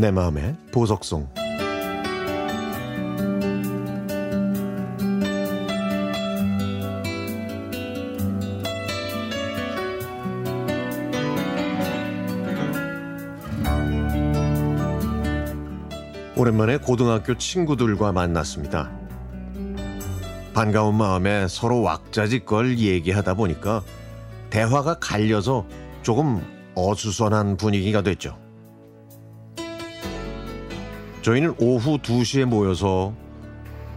내 마음의 보석송 오랜만에 고등학교 친구들과 만났습니다. 반가운 마음에 서로 왁자지껄 얘기하다 보니까 대화가 갈려서 조금 어수선한 분위기가 됐죠. 저희는 오후 2시에 모여서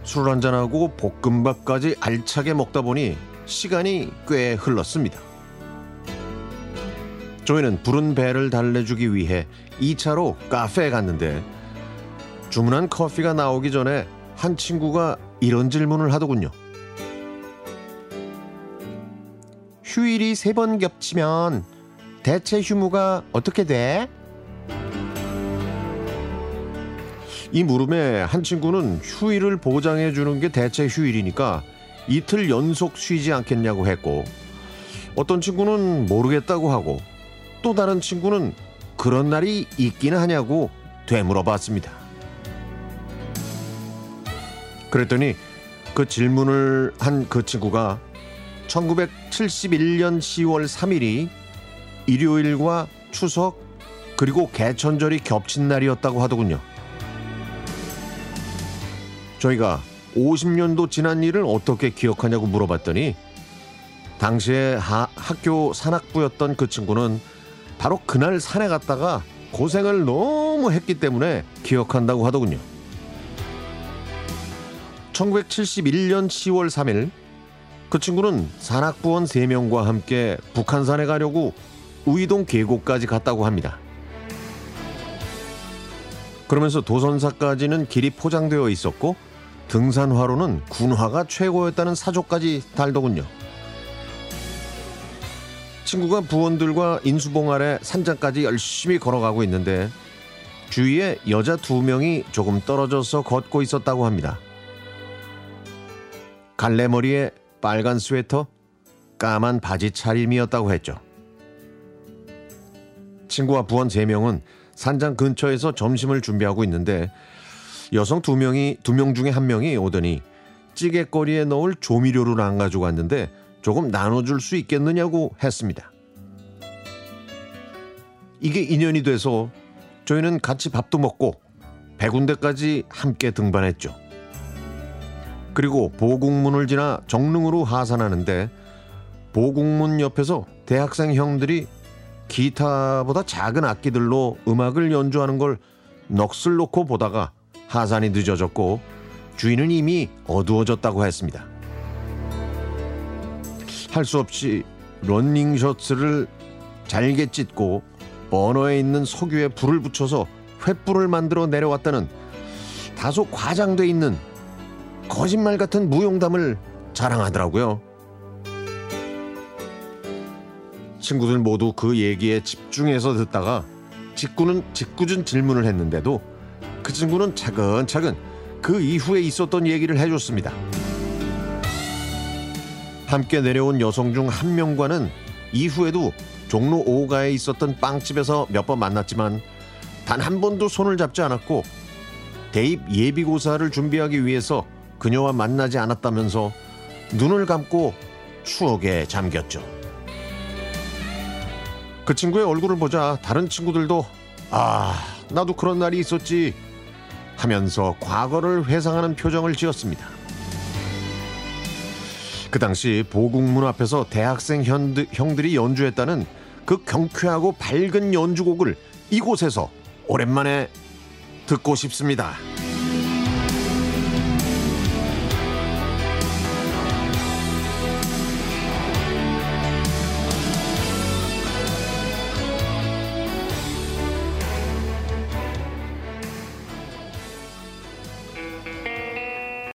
술 한잔하고 볶음밥까지 알차게 먹다 보니 시간이 꽤 흘렀습니다. 저희는 부른 배를 달래주기 위해 2차로 카페에 갔는데 주문한 커피가 나오기 전에 한 친구가 이런 질문을 하더군요. 휴일이 세 번 겹치면 대체 휴무가 어떻게 돼? 이 물음에 한 친구는 휴일을 보장해 주는 게 대체 휴일이니까 이틀 연속 쉬지 않겠냐고 했고 어떤 친구는 모르겠다고 하고 또 다른 친구는 그런 날이 있기는 하냐고 되물어봤습니다. 그랬더니 그 질문을 한 그 친구가 1971년 10월 3일이 일요일과 추석 그리고 개천절이 겹친 날이었다고 하더군요. 저희가 50년도 지난 일을 어떻게 기억하냐고 물어봤더니 당시에 하, 학교 산악부였던 그 친구는 바로 그날 산에 갔다가 고생을 너무 했기 때문에 기억한다고 하더군요. 1971년 10월 3일 그 친구는 산악부원 3명과 함께 북한산에 가려고 우이동 계곡까지 갔다고 합니다. 그러면서 도선사까지는 길이 포장되어 있었고 등산화로는 군화가 최고였다는 사조까지 달더군요. 친구가 부원들과 인수봉 아래 산장까지 열심히 걸어가고 있는데 주위에 여자 두 명이 조금 떨어져서 걷고 있었다고 합니다. 갈래머리에 빨간 스웨터, 까만 바지 차림이었다고 했죠. 친구와 부원 세 명은 산장 근처에서 점심을 준비하고 있는데 여성 두 명이 두 명 중에 한 명이 오더니 찌개거리에 넣을 조미료를 안 가지고 왔는데 조금 나눠줄 수 있겠느냐고 했습니다. 이게 인연이 돼서 저희는 같이 밥도 먹고 백운대까지 함께 등반했죠. 그리고 보국문을 지나 정릉으로 하산하는데 보국문 옆에서 대학생 형들이 기타보다 작은 악기들로 음악을 연주하는 걸 넋을 놓고 보다가 하산이 늦어졌고 주인은 이미 어두워졌다고 했습니다. 할 수 없이 런닝 셔츠를 잘게 찢고 버너에 있는 석유에 불을 붙여서 횃불을 만들어 내려왔다는 다소 과장돼 있는 거짓말 같은 무용담을 자랑하더라고요. 친구들 모두 그 얘기에 집중해서 듣다가 직구는 직구준 질문을 했는데도 그 친구는 차근차근 그 이후에 있었던 얘기를 해줬습니다. 함께 내려온 여성 중 한 명과는 이후에도 종로 5가에 있었던 빵집에서 몇 번 만났지만 단 한 번도 손을 잡지 않았고 대입 예비고사를 준비하기 위해서 그녀와 만나지 않았다면서 눈을 감고 추억에 잠겼죠. 그 친구의 얼굴을 보자 다른 친구들도 아, 나도 그런 날이 있었지 하면서 과거를 회상하는 표정을 지었습니다. 그 당시 보국문 앞에서 대학생 현드, 형들이 연주했다는 그 경쾌하고 밝은 연주곡을 이곳에서 오랜만에 듣고 싶습니다.